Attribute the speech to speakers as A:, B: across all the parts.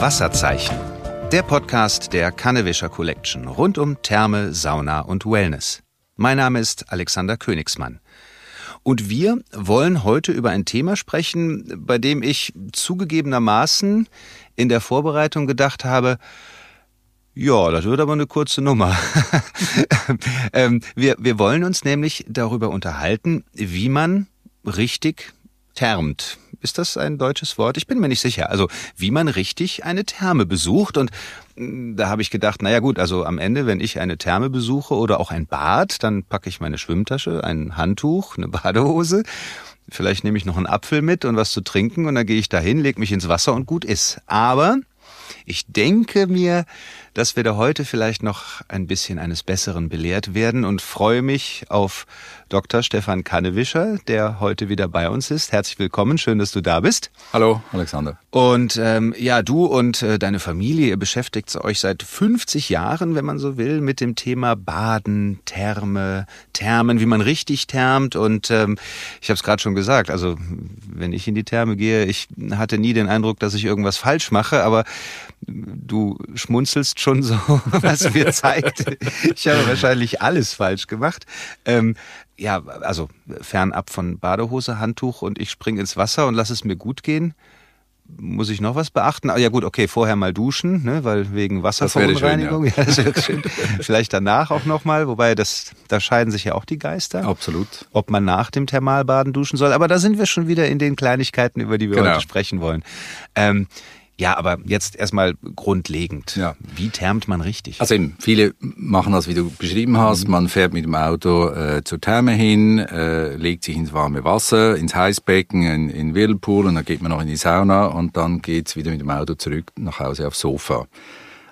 A: Wasserzeichen. Der Podcast der Kannewischer Collection rund um Therme, Sauna und Wellness. Mein Name ist Alexander Königsmann. Und wir wollen heute über ein Thema sprechen, bei dem ich zugegebenermaßen in der Vorbereitung gedacht habe, ja, das wird aber eine kurze Nummer. ähm, wir, wir wollen uns nämlich darüber unterhalten, wie man richtig thermt. Ist das ein deutsches Wort? Ich bin mir nicht sicher. Also wie man richtig eine Therme besucht. Und mm, da habe ich gedacht, naja gut, also am Ende, wenn ich eine Therme besuche oder auch ein Bad, dann packe ich meine Schwimmtasche, ein Handtuch, eine Badehose. Vielleicht nehme ich noch einen Apfel mit und was zu trinken und dann gehe ich dahin, lege mich ins Wasser und gut ist. Aber ich denke mir, dass wir da heute vielleicht noch ein bisschen eines Besseren belehrt werden und freue mich auf Dr. Stefan Kannewischer, der heute wieder bei uns ist. Herzlich willkommen, schön, dass du da bist.
B: Hallo, Alexander.
A: Und ähm, ja, du und äh, deine Familie, ihr beschäftigt euch seit 50 Jahren, wenn man so will, mit dem Thema Baden, Therme, Thermen, wie man richtig thermt. Und ähm, ich habe es gerade schon gesagt, also wenn ich in die Therme gehe, ich hatte nie den Eindruck, dass ich irgendwas falsch mache, aber du schmunzelst schon so, was mir zeigt, ich habe wahrscheinlich alles falsch gemacht. Ähm, ja, also fernab von Badehose, Handtuch und ich springe ins Wasser und lass es mir gut gehen. Muss ich noch was beachten? Ah, ja gut, okay, vorher mal duschen, ne, weil wegen Wasserverunreinigung. Das, schön, ja. ja, das wäre schön. Vielleicht danach auch nochmal, wobei das, da scheiden sich ja auch die Geister.
B: Absolut.
A: Ob man nach dem Thermalbaden duschen soll. Aber da sind wir schon wieder in den Kleinigkeiten, über die wir genau. heute sprechen wollen. Ähm, ja, aber jetzt erstmal grundlegend. Ja. Wie thermt man richtig?
B: Also eben, viele machen das, wie du beschrieben hast. Mhm. Man fährt mit dem Auto äh, zur Therme hin, äh, legt sich ins warme Wasser, ins Heißbecken, in, in Whirlpool und dann geht man noch in die Sauna und dann geht's wieder mit dem Auto zurück nach Hause aufs Sofa.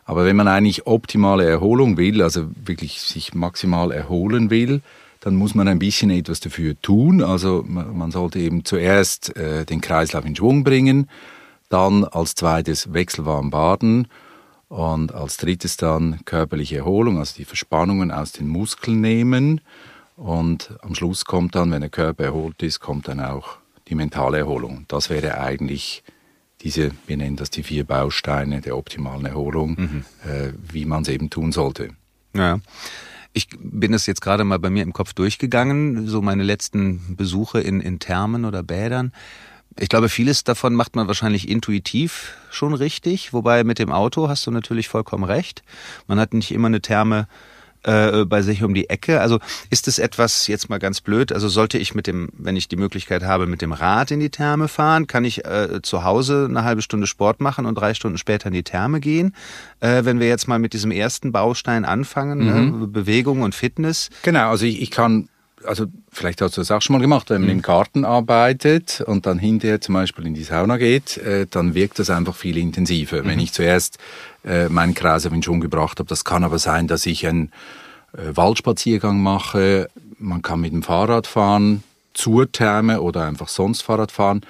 B: Aber wenn man eigentlich optimale Erholung will, also wirklich sich maximal erholen will, dann muss man ein bisschen etwas dafür tun. Also man sollte eben zuerst äh, den Kreislauf in Schwung bringen dann als zweites wechselwarm baden und als drittes dann körperliche Erholung, also die Verspannungen aus den Muskeln nehmen. Und am Schluss kommt dann, wenn der Körper erholt ist, kommt dann auch die mentale Erholung. Das wäre eigentlich diese, wir nennen das die vier Bausteine der optimalen Erholung, mhm. äh, wie man es eben tun sollte.
A: Ja. Ich bin es jetzt gerade mal bei mir im Kopf durchgegangen, so meine letzten Besuche in, in Thermen oder Bädern. Ich glaube, vieles davon macht man wahrscheinlich intuitiv schon richtig, wobei mit dem Auto hast du natürlich vollkommen recht. Man hat nicht immer eine Therme äh, bei sich um die Ecke. Also ist es etwas jetzt mal ganz blöd? Also sollte ich mit dem, wenn ich die Möglichkeit habe, mit dem Rad in die Therme fahren, kann ich äh, zu Hause eine halbe Stunde Sport machen und drei Stunden später in die Therme gehen? Äh, wenn wir jetzt mal mit diesem ersten Baustein anfangen, ne? mhm. ne? Bewegung und Fitness.
B: Genau, also ich, ich kann also vielleicht hast du das auch schon mal gemacht, wenn man mhm. im Garten arbeitet und dann hinterher zum Beispiel in die Sauna geht, äh, dann wirkt das einfach viel intensiver. Mhm. Wenn ich zuerst äh, meinen Kreislauf in Schwung gebracht habe, das kann aber sein, dass ich einen äh, Waldspaziergang mache, man kann mit dem Fahrrad fahren, zur Therme oder einfach sonst Fahrrad fahren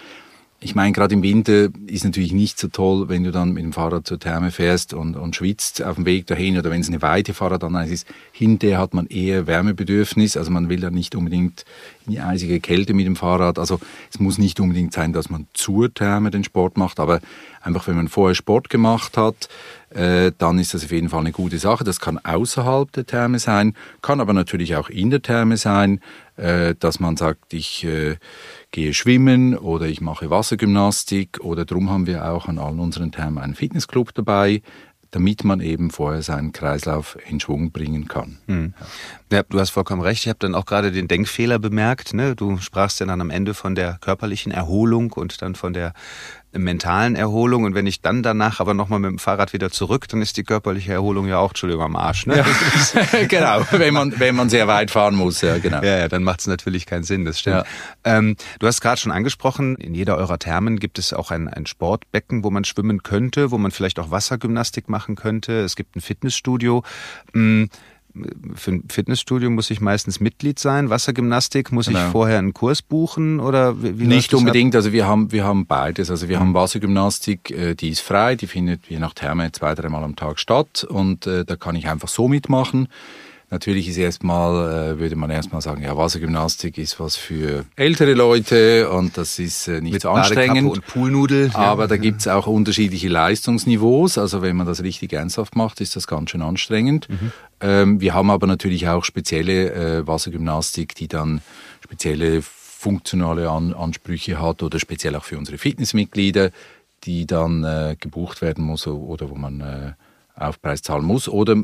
B: ich meine, gerade im Winter ist natürlich nicht so toll, wenn du dann mit dem Fahrrad zur Therme fährst und, und schwitzt auf dem Weg dahin oder wenn es eine weite Fahrradanreise ist. Hinterher hat man eher Wärmebedürfnis, also man will ja nicht unbedingt in die eisige Kälte mit dem Fahrrad. Also es muss nicht unbedingt sein, dass man zur Therme den Sport macht, aber einfach wenn man vorher Sport gemacht hat, äh, dann ist das auf jeden Fall eine gute Sache. Das kann außerhalb der Therme sein, kann aber natürlich auch in der Therme sein, äh, dass man sagt, ich äh, gehe schwimmen oder ich mache Wassergymnastik oder darum haben wir auch an allen unseren Thermen einen Fitnessclub dabei, damit man eben vorher seinen Kreislauf in Schwung bringen kann.
A: Hm. Ja, du hast vollkommen recht. Ich habe dann auch gerade den Denkfehler bemerkt. Ne? Du sprachst ja dann am Ende von der körperlichen Erholung und dann von der mentalen Erholung. Und wenn ich dann danach aber nochmal mit dem Fahrrad wieder zurück, dann ist die körperliche Erholung ja auch, Entschuldigung, am Arsch. Ne?
B: Ja. genau, wenn man, wenn man sehr weit fahren muss, ja, genau.
A: Ja, ja dann macht es natürlich keinen Sinn, das stimmt. Ja. Ähm, du hast gerade schon angesprochen, in jeder eurer Thermen gibt es auch ein, ein Sportbecken, wo man schwimmen könnte, wo man vielleicht auch Wassergymnastik machen könnte. Es gibt ein Fitnessstudio. Hm, für ein Fitnessstudio muss ich meistens Mitglied sein. Wassergymnastik muss genau. ich vorher einen Kurs buchen oder
B: wie, wie Nicht unbedingt. Ab? Also wir haben wir haben beides. Also wir mhm. haben Wassergymnastik, äh, die ist frei, die findet je nach Therme zwei dreimal am Tag statt und äh, da kann ich einfach so mitmachen. Natürlich ist erstmal, äh, würde man erstmal sagen, ja, Wassergymnastik ist was für ältere Leute und das ist äh, nicht Mit so anstrengend.
A: und Poolnudel.
B: Aber ja. da gibt's auch unterschiedliche Leistungsniveaus. Also wenn man das richtig ernsthaft macht, ist das ganz schön anstrengend. Mhm. Ähm, wir haben aber natürlich auch spezielle äh, Wassergymnastik, die dann spezielle funktionale An Ansprüche hat oder speziell auch für unsere Fitnessmitglieder, die dann äh, gebucht werden muss oder wo man äh, Aufpreis zahlen muss oder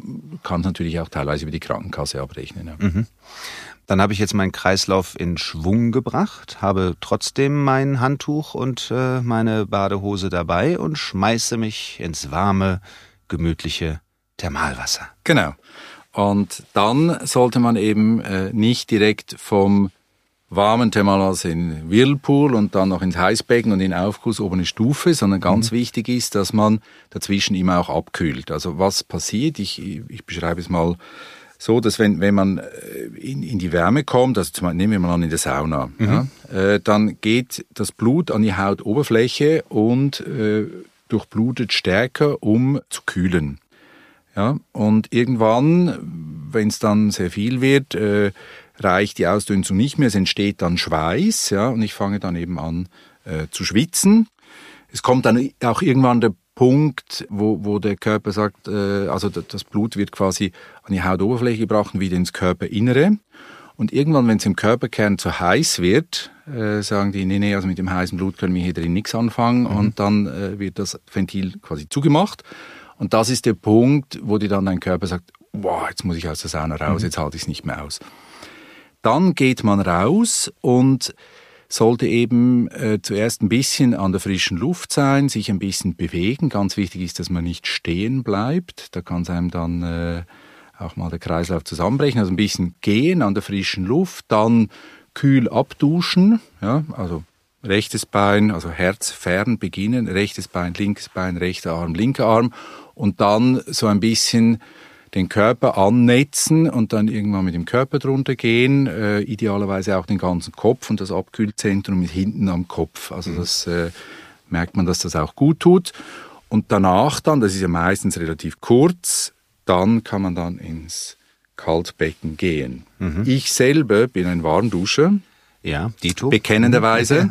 B: kann natürlich auch teilweise über die Krankenkasse abrechnen. Ja. Mhm.
A: Dann habe ich jetzt meinen Kreislauf in Schwung gebracht, habe trotzdem mein Handtuch und äh, meine Badehose dabei und schmeiße mich ins warme, gemütliche Thermalwasser.
B: Genau. Und dann sollte man eben äh, nicht direkt vom warmen Thermalwasser in Whirlpool und dann noch ins Heißbecken und in Aufguss oben eine Stufe, sondern ganz mhm. wichtig ist, dass man dazwischen immer auch abkühlt. Also was passiert, ich, ich beschreibe es mal so, dass wenn, wenn man äh, in, in die Wärme kommt, also zum Beispiel, nehmen wir mal an in der Sauna, mhm. ja, äh, dann geht das Blut an die Hautoberfläche und äh, durchblutet stärker, um zu kühlen. Ja, und irgendwann, wenn es dann sehr viel wird, äh, reicht die Ausdünstung nicht mehr, es entsteht dann Schweiß, ja, und ich fange dann eben an äh, zu schwitzen. Es kommt dann auch irgendwann der Punkt, wo, wo der Körper sagt, äh, also das Blut wird quasi an die Hautoberfläche gebracht und wieder ins Körperinnere. Und irgendwann, wenn es im Körperkern zu heiß wird, äh, sagen die, nee, nee, also mit dem heißen Blut können wir hier drin nichts anfangen. Mhm. Und dann äh, wird das Ventil quasi zugemacht. Und das ist der Punkt, wo dir dann dein Körper sagt, wow, jetzt muss ich aus der Sauna raus, mhm. jetzt halte ich es nicht mehr aus. Dann geht man raus und sollte eben äh, zuerst ein bisschen an der frischen Luft sein, sich ein bisschen bewegen. Ganz wichtig ist, dass man nicht stehen bleibt. Da kann es einem dann äh, auch mal der Kreislauf zusammenbrechen. Also ein bisschen gehen an der frischen Luft, dann kühl abduschen, ja, also rechtes Bein, also Herz fern beginnen, rechtes Bein, linkes Bein, rechter Arm, linker Arm und dann so ein bisschen den Körper annetzen und dann irgendwann mit dem Körper drunter gehen, äh, idealerweise auch den ganzen Kopf und das Abkühlzentrum ist hinten am Kopf. Also mhm. das äh, merkt man, dass das auch gut tut. Und danach dann, das ist ja meistens relativ kurz, dann kann man dann ins Kaltbecken gehen. Mhm. Ich selber bin ein Warmduscher.
A: Ja, Dito.
B: Bekennenderweise.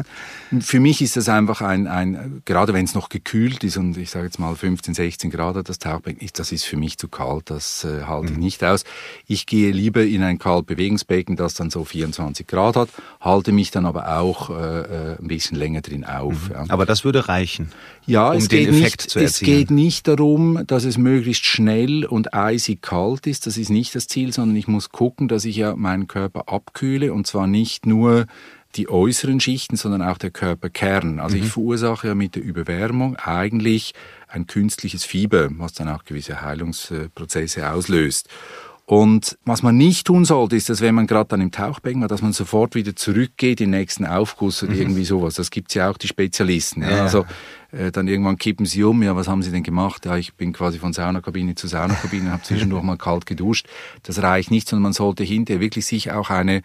B: Für mich ist das einfach ein, ein gerade wenn es noch gekühlt ist und ich sage jetzt mal 15, 16 Grad das Tauchbecken, ist, das ist für mich zu kalt, das äh, halte ich mhm. nicht aus. Ich gehe lieber in ein Kaltbewegungsbecken, das dann so 24 Grad hat, halte mich dann aber auch äh, äh, ein bisschen länger drin auf.
A: Mhm. Ja. Aber das würde reichen.
B: Ja, um es, geht nicht, es geht nicht darum, dass es möglichst schnell und eisig kalt ist. Das ist nicht das Ziel, sondern ich muss gucken, dass ich ja meinen Körper abkühle und zwar nicht nur die äußeren Schichten, sondern auch der Körperkern. Also mhm. ich verursache ja mit der Überwärmung eigentlich ein künstliches Fieber, was dann auch gewisse Heilungsprozesse auslöst. Und was man nicht tun sollte, ist, dass wenn man gerade dann im Tauchbecken war, dass man sofort wieder zurückgeht in den nächsten Aufguss oder mhm. irgendwie sowas. Das gibt's ja auch die Spezialisten. Ja. Ja. Also äh, dann irgendwann kippen sie um, ja, was haben sie denn gemacht? Ja, ich bin quasi von Saunakabine zu Saunakabine, habe zwischendurch mal kalt geduscht. Das reicht nicht, sondern man sollte hinterher wirklich sich auch eine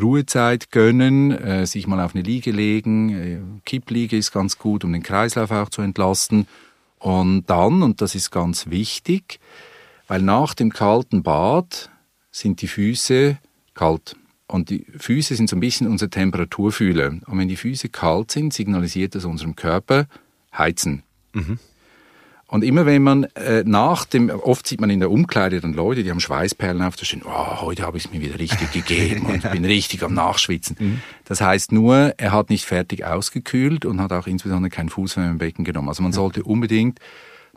B: Ruhezeit gönnen, äh, sich mal auf eine Liege legen. Äh, Kippliege ist ganz gut, um den Kreislauf auch zu entlasten. Und dann, und das ist ganz wichtig, weil nach dem kalten Bad sind die Füße kalt. Und die Füße sind so ein bisschen unser Temperaturfühler. Und wenn die Füße kalt sind, signalisiert das unserem Körper heizen. Mhm. Und immer wenn man äh, nach dem, oft sieht man in der Umkleide dann Leute, die haben Schweißperlen auf der Stirn, oh, heute habe ich es mir wieder richtig gegeben und bin richtig am Nachschwitzen. Mhm. Das heißt nur, er hat nicht fertig ausgekühlt und hat auch insbesondere kein Fußwärmebecken genommen. Also man sollte unbedingt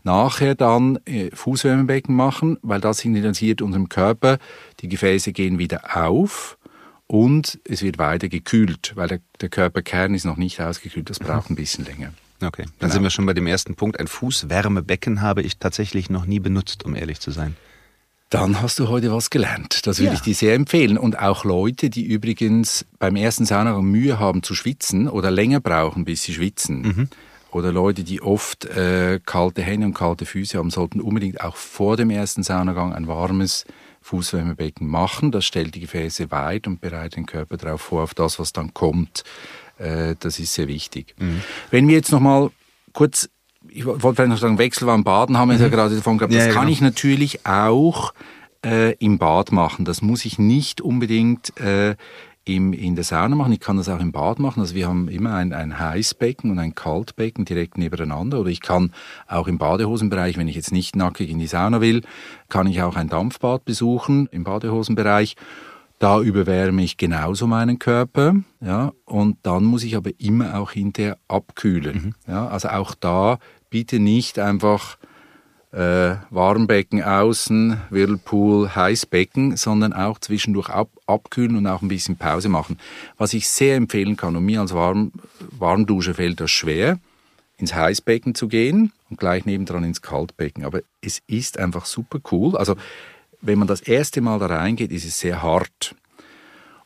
B: nachher dann äh, Fußwärmebecken machen, weil das signalisiert unserem Körper, die Gefäße gehen wieder auf und es wird weiter gekühlt, weil der, der Körperkern ist noch nicht ausgekühlt, das braucht ein bisschen länger.
A: Okay, dann genau. sind wir schon bei dem ersten Punkt. Ein Fußwärmebecken habe ich tatsächlich noch nie benutzt, um ehrlich zu sein.
B: Dann hast du heute was gelernt. Das würde ja. ich dir sehr empfehlen. Und auch Leute, die übrigens beim ersten Saunagang Mühe haben zu schwitzen oder länger brauchen, bis sie schwitzen. Mhm oder Leute, die oft äh, kalte Hände und kalte Füße haben, sollten unbedingt auch vor dem ersten Saunagang ein warmes Fußwärmebecken machen. Das stellt die Gefäße weit und bereitet den Körper darauf vor, auf das, was dann kommt. Äh, das ist sehr wichtig. Mhm. Wenn wir jetzt nochmal kurz, ich wollte vielleicht noch sagen, wechselwarm baden haben wir mhm. ja gerade davon gehabt, das ja, kann genau. ich natürlich auch äh, im Bad machen. Das muss ich nicht unbedingt äh, im, in der Sauna machen. Ich kann das auch im Bad machen. Also wir haben immer ein, ein Heißbecken und ein Kaltbecken direkt nebeneinander. Oder ich kann auch im Badehosenbereich, wenn ich jetzt nicht nackig in die Sauna will, kann ich auch ein Dampfbad besuchen im Badehosenbereich. Da überwärme ich genauso meinen Körper, ja, und dann muss ich aber immer auch hinterher abkühlen. Mhm. Ja, also auch da bitte nicht einfach äh, Warmbecken außen, Whirlpool, Heißbecken, sondern auch zwischendurch ab, abkühlen und auch ein bisschen Pause machen. Was ich sehr empfehlen kann, und mir als Warm, Warmdusche fällt das schwer, ins Heißbecken zu gehen und gleich nebendran ins Kaltbecken. Aber es ist einfach super cool. Also wenn man das erste Mal da reingeht, ist es sehr hart.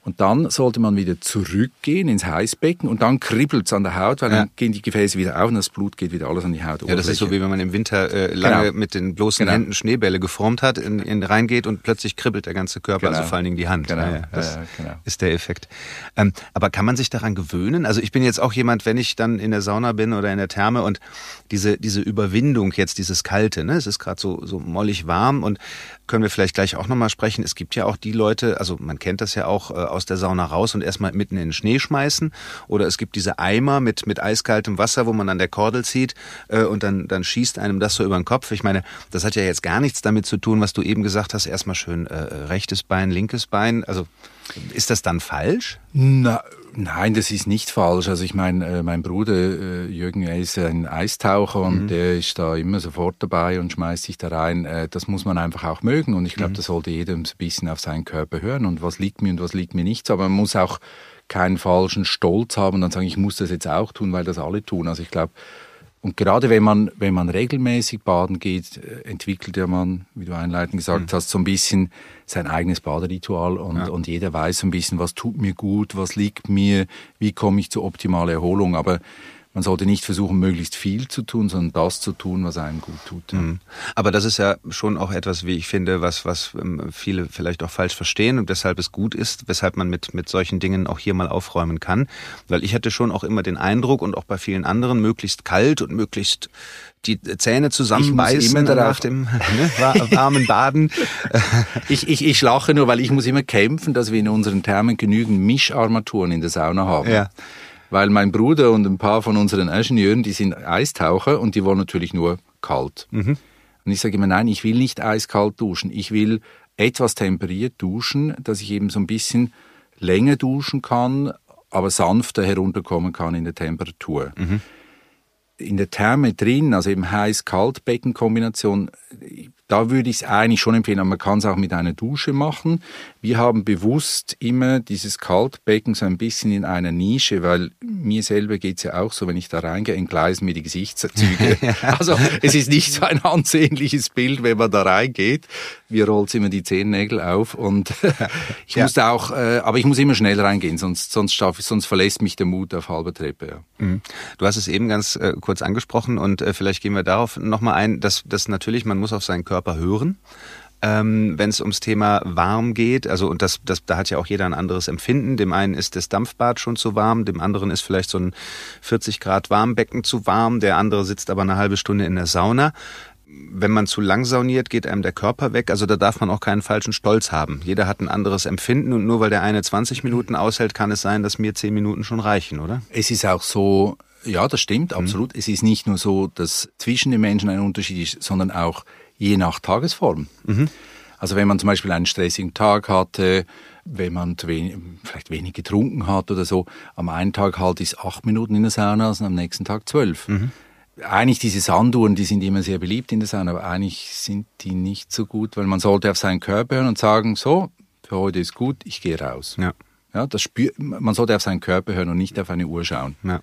B: Und dann sollte man wieder zurückgehen ins Heißbecken und dann kribbelt es an der Haut, weil ja. dann gehen die Gefäße wieder auf und das Blut geht wieder alles an die Haut.
A: Ja, das ist so wie wenn man im Winter äh, lange genau. mit den bloßen genau. Händen Schneebälle geformt hat, in, in reingeht und plötzlich kribbelt der ganze Körper, also genau. also vor allen Dingen die Hand. Genau. Ja, das ja, genau. ist der Effekt. Ähm, aber kann man sich daran gewöhnen? Also ich bin jetzt auch jemand, wenn ich dann in der Sauna bin oder in der Therme und diese, diese Überwindung jetzt, dieses Kalte, ne? es ist gerade so, so mollig warm und können wir vielleicht gleich auch nochmal sprechen. Es gibt ja auch die Leute, also man kennt das ja auch, äh, aus der Sauna raus und erstmal mitten in den Schnee schmeißen. Oder es gibt diese Eimer mit, mit eiskaltem Wasser, wo man an der Kordel zieht äh, und dann, dann schießt einem das so über den Kopf. Ich meine, das hat ja jetzt gar nichts damit zu tun, was du eben gesagt hast. Erstmal schön äh, rechtes Bein, linkes Bein. Also ist das dann falsch?
B: Na, Nein, das ist nicht falsch. Also ich meine, äh, mein Bruder äh, Jürgen, er ist ein Eistaucher und mhm. der ist da immer sofort dabei und schmeißt sich da rein. Äh, das muss man einfach auch mögen und ich glaube, mhm. da sollte jeder ein bisschen auf seinen Körper hören und was liegt mir und was liegt mir nicht. Aber man muss auch keinen falschen Stolz haben und dann sagen, ich muss das jetzt auch tun, weil das alle tun. Also ich glaube, und gerade wenn man, wenn man regelmäßig baden geht, äh, entwickelt ja man, wie du einleitend gesagt mhm. hast, so ein bisschen sein eigenes Baderitual und, ja. und jeder weiß so ein bisschen, was tut mir gut, was liegt mir, wie komme ich zur optimalen Erholung. Aber man sollte nicht versuchen, möglichst viel zu tun, sondern das zu tun, was einem gut tut. Mhm.
A: Aber das ist ja schon auch etwas, wie ich finde, was, was ähm, viele vielleicht auch falsch verstehen und weshalb es gut ist, weshalb man mit, mit solchen Dingen auch hier mal aufräumen kann. Weil ich hatte schon auch immer den Eindruck und auch bei vielen anderen, möglichst kalt und möglichst die Zähne zusammenbeißen nach dem ne, warmen Baden.
B: ich, ich, ich lache nur, weil ich muss immer kämpfen, dass wir in unseren Thermen genügend Mischarmaturen in der Sauna haben. Ja weil mein Bruder und ein paar von unseren Ingenieuren, die sind Eistaucher und die wollen natürlich nur kalt. Mhm. Und ich sage immer, nein, ich will nicht eiskalt duschen. Ich will etwas temperiert duschen, dass ich eben so ein bisschen länger duschen kann, aber sanfter herunterkommen kann in der Temperatur. Mhm. In der Therme drin, also eben Heiß-Kalt-Becken-Kombination, da würde ich es eigentlich schon empfehlen, aber man kann es auch mit einer Dusche machen. Wir haben bewusst immer dieses Kaltbecken so ein bisschen in einer Nische, weil mir selber geht es ja auch so, wenn ich da reingehe, entgleisen mir die Gesichtszüge. also es ist nicht so ein ansehnliches Bild, wenn man da reingeht. Wir rollt immer die Zehennägel auf und ich ja. muss auch, äh, aber ich muss immer schnell reingehen, sonst, sonst, schaffe ich, sonst verlässt mich der Mut auf halber Treppe. Ja.
A: Mhm. Du hast es eben ganz äh, kurz angesprochen und äh, vielleicht gehen wir darauf nochmal ein, dass, dass natürlich, man muss auf seinen Körper hören. Ähm, wenn es ums Thema warm geht, also und das, das, da hat ja auch jeder ein anderes Empfinden. Dem einen ist das Dampfbad schon zu warm, dem anderen ist vielleicht so ein 40 Grad Warmbecken zu warm, der andere sitzt aber eine halbe Stunde in der Sauna. Wenn man zu lang sauniert, geht einem der Körper weg. Also da darf man auch keinen falschen Stolz haben. Jeder hat ein anderes Empfinden und nur weil der eine 20 Minuten aushält, kann es sein, dass mir 10 Minuten schon reichen, oder?
B: Es ist auch so, ja, das stimmt, mhm. absolut. Mhm. Es ist nicht nur so, dass zwischen den Menschen ein Unterschied ist, sondern auch je nach Tagesform. Mhm. Also wenn man zum Beispiel einen stressigen Tag hatte, wenn man wenig, vielleicht wenig getrunken hat oder so, am einen Tag halt ist acht Minuten in der Sauna, und am nächsten Tag zwölf. Mhm. Eigentlich diese Sanduhren, die sind immer sehr beliebt in der Sauna, aber eigentlich sind die nicht so gut, weil man sollte auf seinen Körper hören und sagen, so, für heute ist gut, ich gehe raus. Ja. Ja, das spür, man sollte auf seinen Körper hören und nicht auf eine Uhr schauen. Ja.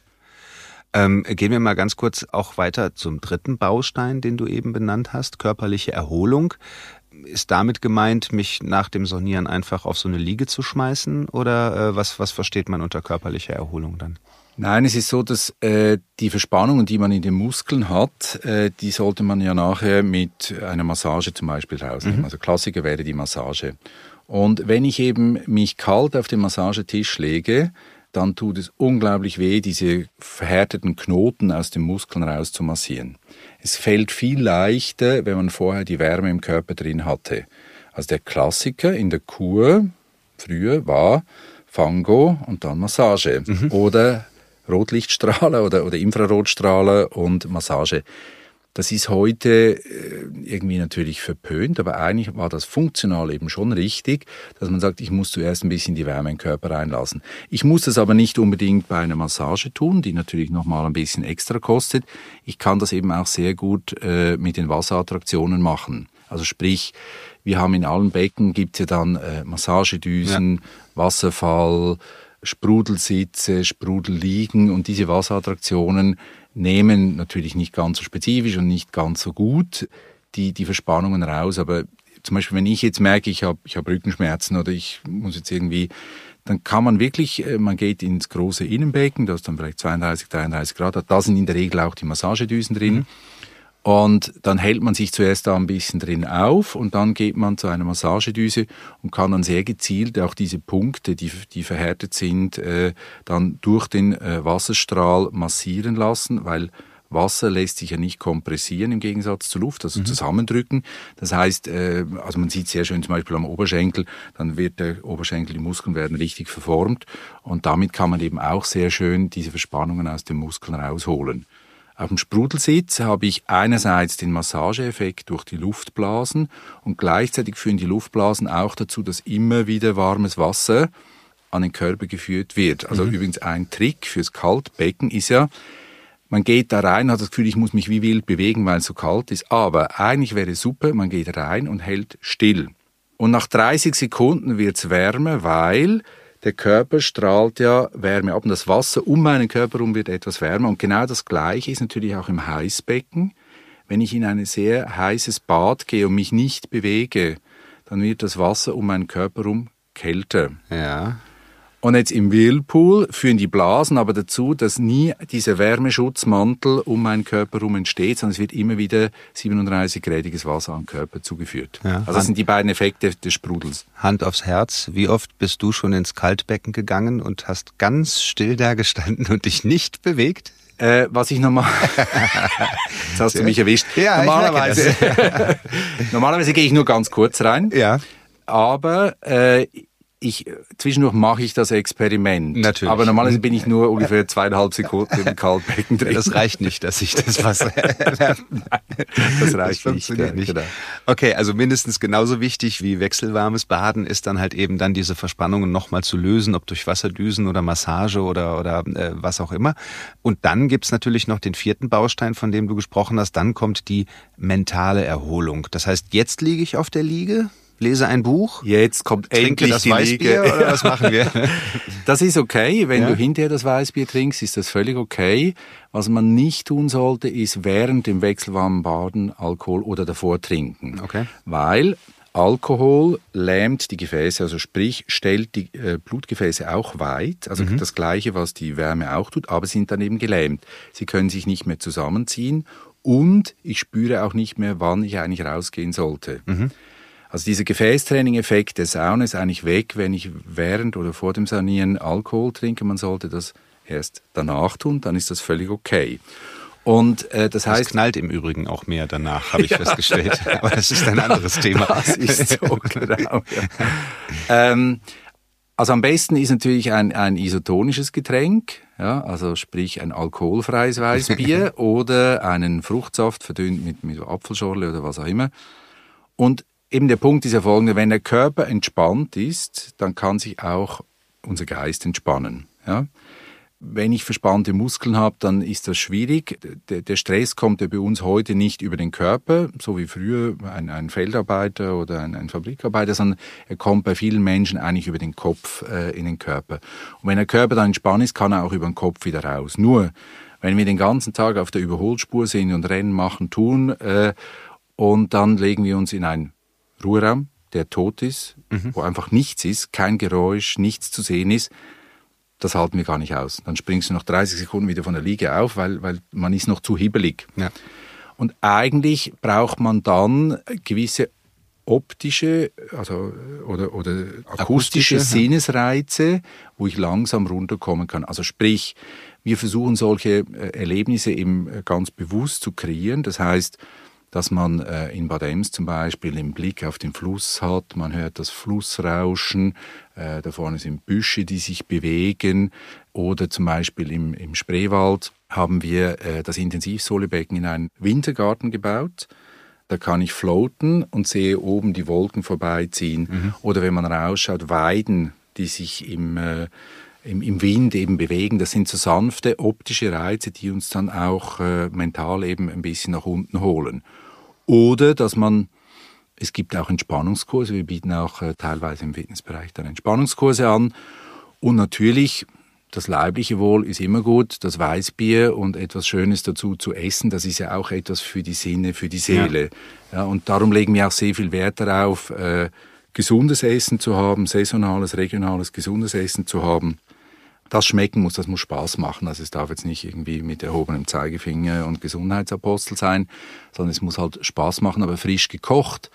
A: Ähm, gehen wir mal ganz kurz auch weiter zum dritten Baustein, den du eben benannt hast, körperliche Erholung. Ist damit gemeint, mich nach dem Sonieren einfach auf so eine Liege zu schmeißen? Oder äh, was, was versteht man unter körperlicher Erholung dann?
B: Nein, es ist so, dass äh, die Verspannungen, die man in den Muskeln hat, äh, die sollte man ja nachher mit einer Massage zum Beispiel rausnehmen. Mhm. Also Klassiker wäre die Massage. Und wenn ich eben mich kalt auf den Massagetisch lege, dann tut es unglaublich weh, diese verhärteten Knoten aus den Muskeln raus zu massieren. Es fällt viel leichter, wenn man vorher die Wärme im Körper drin hatte. Also der Klassiker in der Kur früher war Fango und dann Massage mhm. oder Rotlichtstrahler oder, oder Infrarotstrahler und Massage. Das ist heute äh, irgendwie natürlich verpönt, aber eigentlich war das funktional eben schon richtig, dass man sagt, ich muss zuerst ein bisschen die Wärme in den Körper reinlassen. Ich muss das aber nicht unbedingt bei einer Massage tun, die natürlich nochmal ein bisschen extra kostet. Ich kann das eben auch sehr gut äh, mit den Wasserattraktionen machen. Also sprich, wir haben in allen Becken gibt es ja dann äh, Massagedüsen, ja. Wasserfall, Sprudelsitze, Sprudelliegen und diese Wasserattraktionen nehmen natürlich nicht ganz so spezifisch und nicht ganz so gut die, die Verspannungen raus. Aber zum Beispiel, wenn ich jetzt merke, ich habe ich hab Rückenschmerzen oder ich muss jetzt irgendwie, dann kann man wirklich, äh, man geht ins große Innenbecken, das ist dann vielleicht 32, 33 Grad, da sind in der Regel auch die Massagedüsen drin. Mhm. Und dann hält man sich zuerst da ein bisschen drin auf und dann geht man zu einer Massagedüse und kann dann sehr gezielt auch diese Punkte, die, die verhärtet sind, äh, dann durch den äh, Wasserstrahl massieren lassen, weil Wasser lässt sich ja nicht kompressieren im Gegensatz zur Luft, also mhm. zusammendrücken. Das heißt, äh, also man sieht sehr schön zum Beispiel am Oberschenkel, dann wird der Oberschenkel, die Muskeln werden richtig verformt und damit kann man eben auch sehr schön diese Verspannungen aus den Muskeln rausholen. Auf dem Sprudelsitz habe ich einerseits den Massageeffekt durch die Luftblasen und gleichzeitig führen die Luftblasen auch dazu, dass immer wieder warmes Wasser an den Körper geführt wird. Also mhm. übrigens ein Trick fürs Kaltbecken ist ja, man geht da rein, hat das Gefühl, ich muss mich wie wild bewegen, weil es so kalt ist. Aber eigentlich wäre es super, man geht rein und hält still. Und nach 30 Sekunden wird es wärmer, weil der Körper strahlt ja Wärme ab und das Wasser um meinen Körper herum wird etwas wärmer. Und genau das Gleiche ist natürlich auch im Heißbecken. Wenn ich in ein sehr heißes Bad gehe und mich nicht bewege, dann wird das Wasser um meinen Körper herum kälter.
A: Ja.
B: Und jetzt im Whirlpool führen die Blasen aber dazu, dass nie dieser Wärmeschutzmantel um meinen Körper herum entsteht, sondern es wird immer wieder 37-gradiges Wasser am Körper zugeführt. Ja. Also das sind die beiden Effekte des Sprudels.
A: Hand aufs Herz, wie oft bist du schon ins Kaltbecken gegangen und hast ganz still da gestanden und dich nicht bewegt?
B: Äh, was ich normal. Jetzt hast du mich erwischt.
A: Ja,
B: normalerweise. normalerweise gehe ich nur ganz kurz rein.
A: Ja.
B: Aber äh, ich, zwischendurch mache ich das Experiment.
A: Natürlich.
B: Aber normalerweise bin ich nur ungefähr zweieinhalb Sekunden im Kaltbecken drin.
A: Das reicht nicht, dass ich das Wasser.
B: das reicht das nicht,
A: nicht. Genau. Okay, also mindestens genauso wichtig wie wechselwarmes Baden ist dann halt eben dann diese Verspannungen nochmal zu lösen, ob durch Wasserdüsen oder Massage oder, oder äh, was auch immer. Und dann gibt's natürlich noch den vierten Baustein, von dem du gesprochen hast. Dann kommt die mentale Erholung. Das heißt, jetzt liege ich auf der Liege, lese ein Buch.
B: Jetzt kommt endlich
A: das die Weißbier oder was machen wir?
B: das ist okay. Wenn ja. du hinterher das Weißbier trinkst, ist das völlig okay. Was man nicht tun sollte, ist während dem wechselwarmen Baden Alkohol oder davor trinken.
A: Okay.
B: Weil Alkohol lähmt die Gefäße, also sprich stellt die äh, Blutgefäße auch weit, also mhm. das gleiche, was die Wärme auch tut, aber sind dann eben gelähmt. Sie können sich nicht mehr zusammenziehen und ich spüre auch nicht mehr, wann ich eigentlich rausgehen sollte. Mhm. Also dieser Gefäßtraining-Effekt der Sauna ist eigentlich weg, wenn ich während oder vor dem Sanieren Alkohol trinke. Man sollte das erst danach tun, dann ist das völlig okay. Und äh, das heißt,
A: es knallt im Übrigen auch mehr danach, habe ich ja, festgestellt. Aber das ist ein anderes Thema.
B: Das ist so genau. Ja. ähm, also am besten ist natürlich ein, ein isotonisches Getränk, ja, also sprich ein alkoholfreies Weißbier oder einen Fruchtsaft verdünnt mit, mit Apfelschorle oder was auch immer. Und eben der Punkt ist ja folgender, wenn der Körper entspannt ist, dann kann sich auch unser Geist entspannen. Ja? Wenn ich verspannte Muskeln habe, dann ist das schwierig. Der, der, Stress kommt ja bei uns heute nicht über den Körper, so wie früher ein, ein Feldarbeiter oder ein, ein, Fabrikarbeiter, sondern er kommt bei vielen Menschen eigentlich über den Kopf äh, in den Körper. Und wenn der Körper dann entspannt ist, kann er auch über den Kopf wieder raus. Nur, wenn wir den ganzen Tag auf der Überholspur sind und Rennen machen, tun, äh, und dann legen wir uns in ein Ruheraum, der tot ist, mhm. wo einfach nichts ist, kein Geräusch, nichts zu sehen ist, das halten wir gar nicht aus. Dann springst du noch 30 Sekunden wieder von der Liege auf, weil, weil man ist noch zu hibbelig.
A: Ja.
B: Und eigentlich braucht man dann gewisse optische also, oder, oder akustische, akustische Sinnesreize, wo ich langsam runterkommen kann. Also sprich, wir versuchen solche äh, Erlebnisse eben äh, ganz bewusst zu kreieren. Das heißt, dass man äh, in Bad Ems zum Beispiel den Blick auf den Fluss hat, man hört das Flussrauschen, äh, da vorne sind Büsche, die sich bewegen oder zum Beispiel im, im Spreewald haben wir äh, das Intensivsohlebecken in einen Wintergarten gebaut. Da kann ich floaten und sehe oben die Wolken vorbeiziehen. Mhm. Oder wenn man rausschaut, Weiden, die sich im, äh, im, im, Wind eben bewegen. Das sind so sanfte optische Reize, die uns dann auch äh, mental eben ein bisschen nach unten holen. Oder dass man, es gibt auch Entspannungskurse, wir bieten auch äh, teilweise im Fitnessbereich dann Entspannungskurse an. Und natürlich, das leibliche Wohl ist immer gut, das Weißbier und etwas Schönes dazu zu essen, das ist ja auch etwas für die Sinne, für die Seele. Ja. ja und darum legen wir auch sehr viel Wert darauf, äh, gesundes Essen zu haben, saisonales, regionales, gesundes Essen zu haben das schmecken muss, das muss Spaß machen. Also es darf jetzt nicht irgendwie mit erhobenem Zeigefinger und Gesundheitsapostel sein, sondern es muss halt Spaß machen, aber frisch gekocht,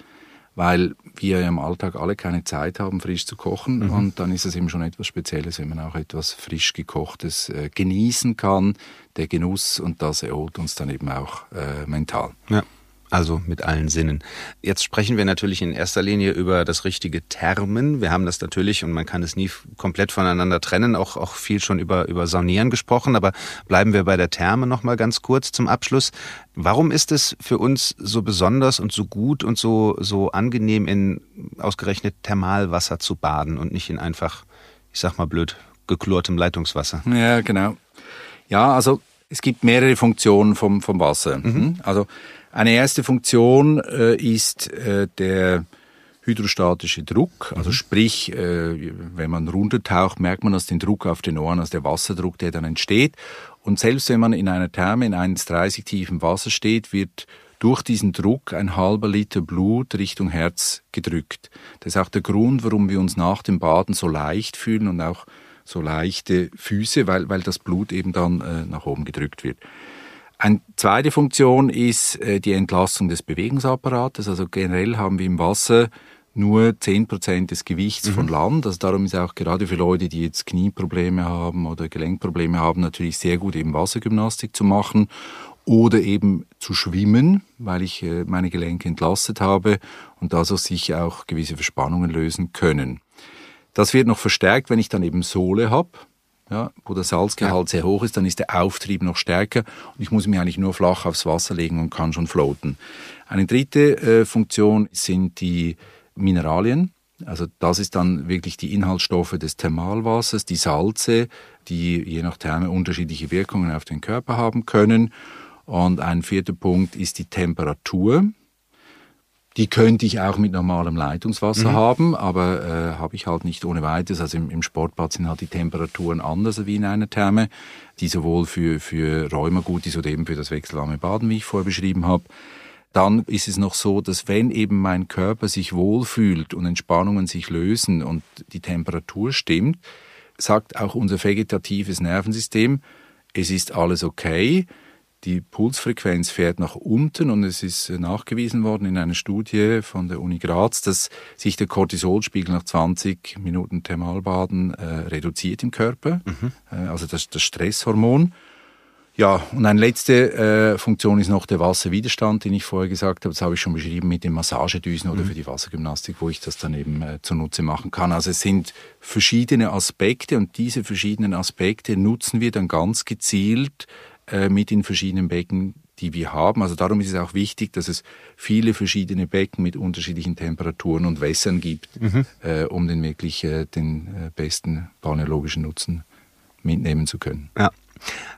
B: weil wir im Alltag alle keine Zeit haben, frisch zu kochen. Mhm. Und dann ist es eben schon etwas Spezielles, wenn man auch etwas frisch gekochtes äh, genießen kann. Der Genuss und das erholt uns dann eben auch äh, mental.
A: Ja. Also mit allen Sinnen. Jetzt sprechen wir natürlich in erster Linie über das richtige Termen. Wir haben das natürlich, und man kann es nie komplett voneinander trennen, auch, auch viel schon über, über Saunieren gesprochen, aber bleiben wir bei der Therme nochmal ganz kurz zum Abschluss. Warum ist es für uns so besonders und so gut und so, so angenehm, in ausgerechnet Thermalwasser zu baden und nicht in einfach, ich sag mal blöd, geklortem Leitungswasser?
B: Ja, genau. Ja, also es gibt mehrere Funktionen vom, vom Wasser. Mhm. Also eine erste Funktion äh, ist äh, der hydrostatische Druck, also mhm. sprich, äh, wenn man runtertaucht, merkt man das den Druck auf den Ohren, also der Wasserdruck, der dann entsteht. Und selbst wenn man in einer Therme in 1,30 tiefem Wasser steht, wird durch diesen Druck ein halber Liter Blut Richtung Herz gedrückt. Das ist auch der Grund, warum wir uns nach dem Baden so leicht fühlen und auch so leichte Füße, weil, weil das Blut eben dann äh, nach oben gedrückt wird. Eine zweite Funktion ist äh, die Entlastung des Bewegungsapparates. Also generell haben wir im Wasser nur zehn Prozent des Gewichts mhm. von Land. Also darum ist auch gerade für Leute, die jetzt Knieprobleme haben oder Gelenkprobleme haben, natürlich sehr gut eben Wassergymnastik zu machen oder eben zu schwimmen, weil ich äh, meine Gelenke entlastet habe und da so sich auch gewisse Verspannungen lösen können. Das wird noch verstärkt, wenn ich dann eben Sohle habe ja, wo der Salzgehalt ja. sehr hoch ist, dann ist der Auftrieb noch stärker und ich muss mich eigentlich nur flach aufs Wasser legen und kann schon floaten. Eine dritte äh, Funktion sind die Mineralien. Also das ist dann wirklich die Inhaltsstoffe des Thermalwassers, die Salze, die je nach Therme unterschiedliche Wirkungen auf den Körper haben können. Und ein vierter Punkt ist die Temperatur. Die könnte ich auch mit normalem Leitungswasser mhm. haben, aber äh, habe ich halt nicht ohne weiteres. Also im, im, Sportbad sind halt die Temperaturen anders wie in einer Therme, die sowohl für, für Rheuma gut ist oder eben für das wechselwarme Baden, wie ich vorher beschrieben habe. Dann ist es noch so, dass wenn eben mein Körper sich wohlfühlt und Entspannungen sich lösen und die Temperatur stimmt, sagt auch unser vegetatives Nervensystem, es ist alles okay die Pulsfrequenz fährt nach unten und es ist äh, nachgewiesen worden in einer Studie von der Uni Graz, dass sich der Cortisolspiegel nach 20 Minuten Thermalbaden äh, reduziert im Körper, mhm. äh, also das, das Stresshormon. Ja, und eine letzte äh, Funktion ist noch der Wasserwiderstand, den ich vorher gesagt habe. Das habe ich schon beschrieben mit den Massagedüsen oder mhm. für die Wassergymnastik, wo ich das dann eben äh, zunutze machen kann. Also es sind verschiedene Aspekte und diese verschiedenen Aspekte nutzen wir dann ganz gezielt äh, mit den verschiedenen Becken, die wir haben. Also darum ist es auch wichtig, dass es viele verschiedene Becken mit unterschiedlichen Temperaturen und Wässern gibt, mhm. äh, um den wirklich äh, den äh, besten balneologischen Nutzen mitnehmen zu können.
A: Ja.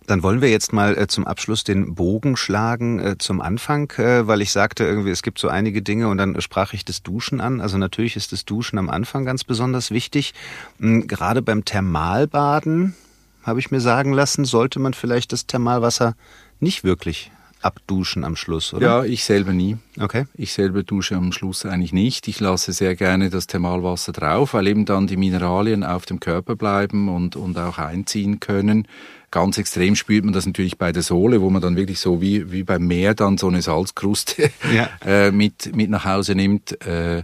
A: Dann wollen wir jetzt mal äh, zum Abschluss den Bogen schlagen äh, zum Anfang, äh, weil ich sagte irgendwie, es gibt so einige Dinge und dann sprach ich das Duschen an. Also natürlich ist das Duschen am Anfang ganz besonders wichtig. Hm, gerade beim Thermalbaden habe ich mir sagen lassen, sollte man vielleicht das Thermalwasser nicht wirklich abduschen am Schluss, oder?
B: Ja, ich selber nie.
A: Okay.
B: Ich selber dusche am Schluss eigentlich nicht. Ich lasse sehr gerne das Thermalwasser drauf, weil eben dann die Mineralien auf dem Körper bleiben und, und auch einziehen können. Ganz extrem spürt man das natürlich bei der Sohle, wo man dann wirklich so wie, wie beim Meer dann so eine Salzkruste ja. äh, mit, mit nach Hause nimmt. Äh,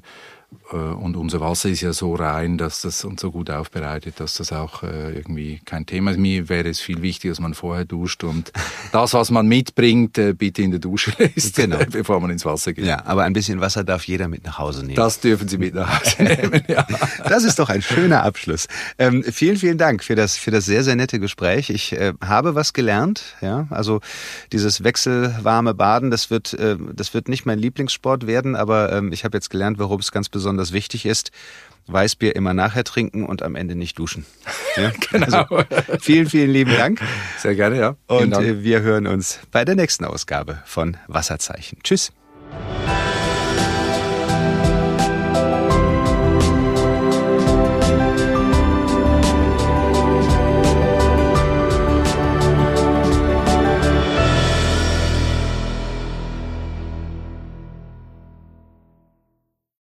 B: und unser Wasser ist ja so rein, dass das und so gut aufbereitet, dass das auch äh, irgendwie kein Thema ist. Mir wäre es viel wichtiger, dass man vorher duscht und das, was man mitbringt, äh, bitte in der Dusche lässt, genau. bevor man ins Wasser geht.
A: Ja, aber ein bisschen Wasser darf jeder mit nach Hause nehmen.
B: Das dürfen Sie mit nach Hause nehmen, ja.
A: Das ist doch ein schöner Abschluss. Ähm, vielen, vielen Dank für das, für das sehr, sehr nette Gespräch. Ich äh, habe was gelernt, ja. Also dieses wechselwarme Baden, das wird, äh, das wird nicht mein Lieblingssport werden, aber ähm, ich habe jetzt gelernt, warum es ganz besonders wichtig ist. Weißbier immer nachher trinken und am Ende nicht duschen. Ja? genau. Also, vielen, vielen lieben Dank.
B: Sehr gerne, ja.
A: Und äh, wir hören uns bei der nächsten Ausgabe von Wasserzeichen. Tschüss.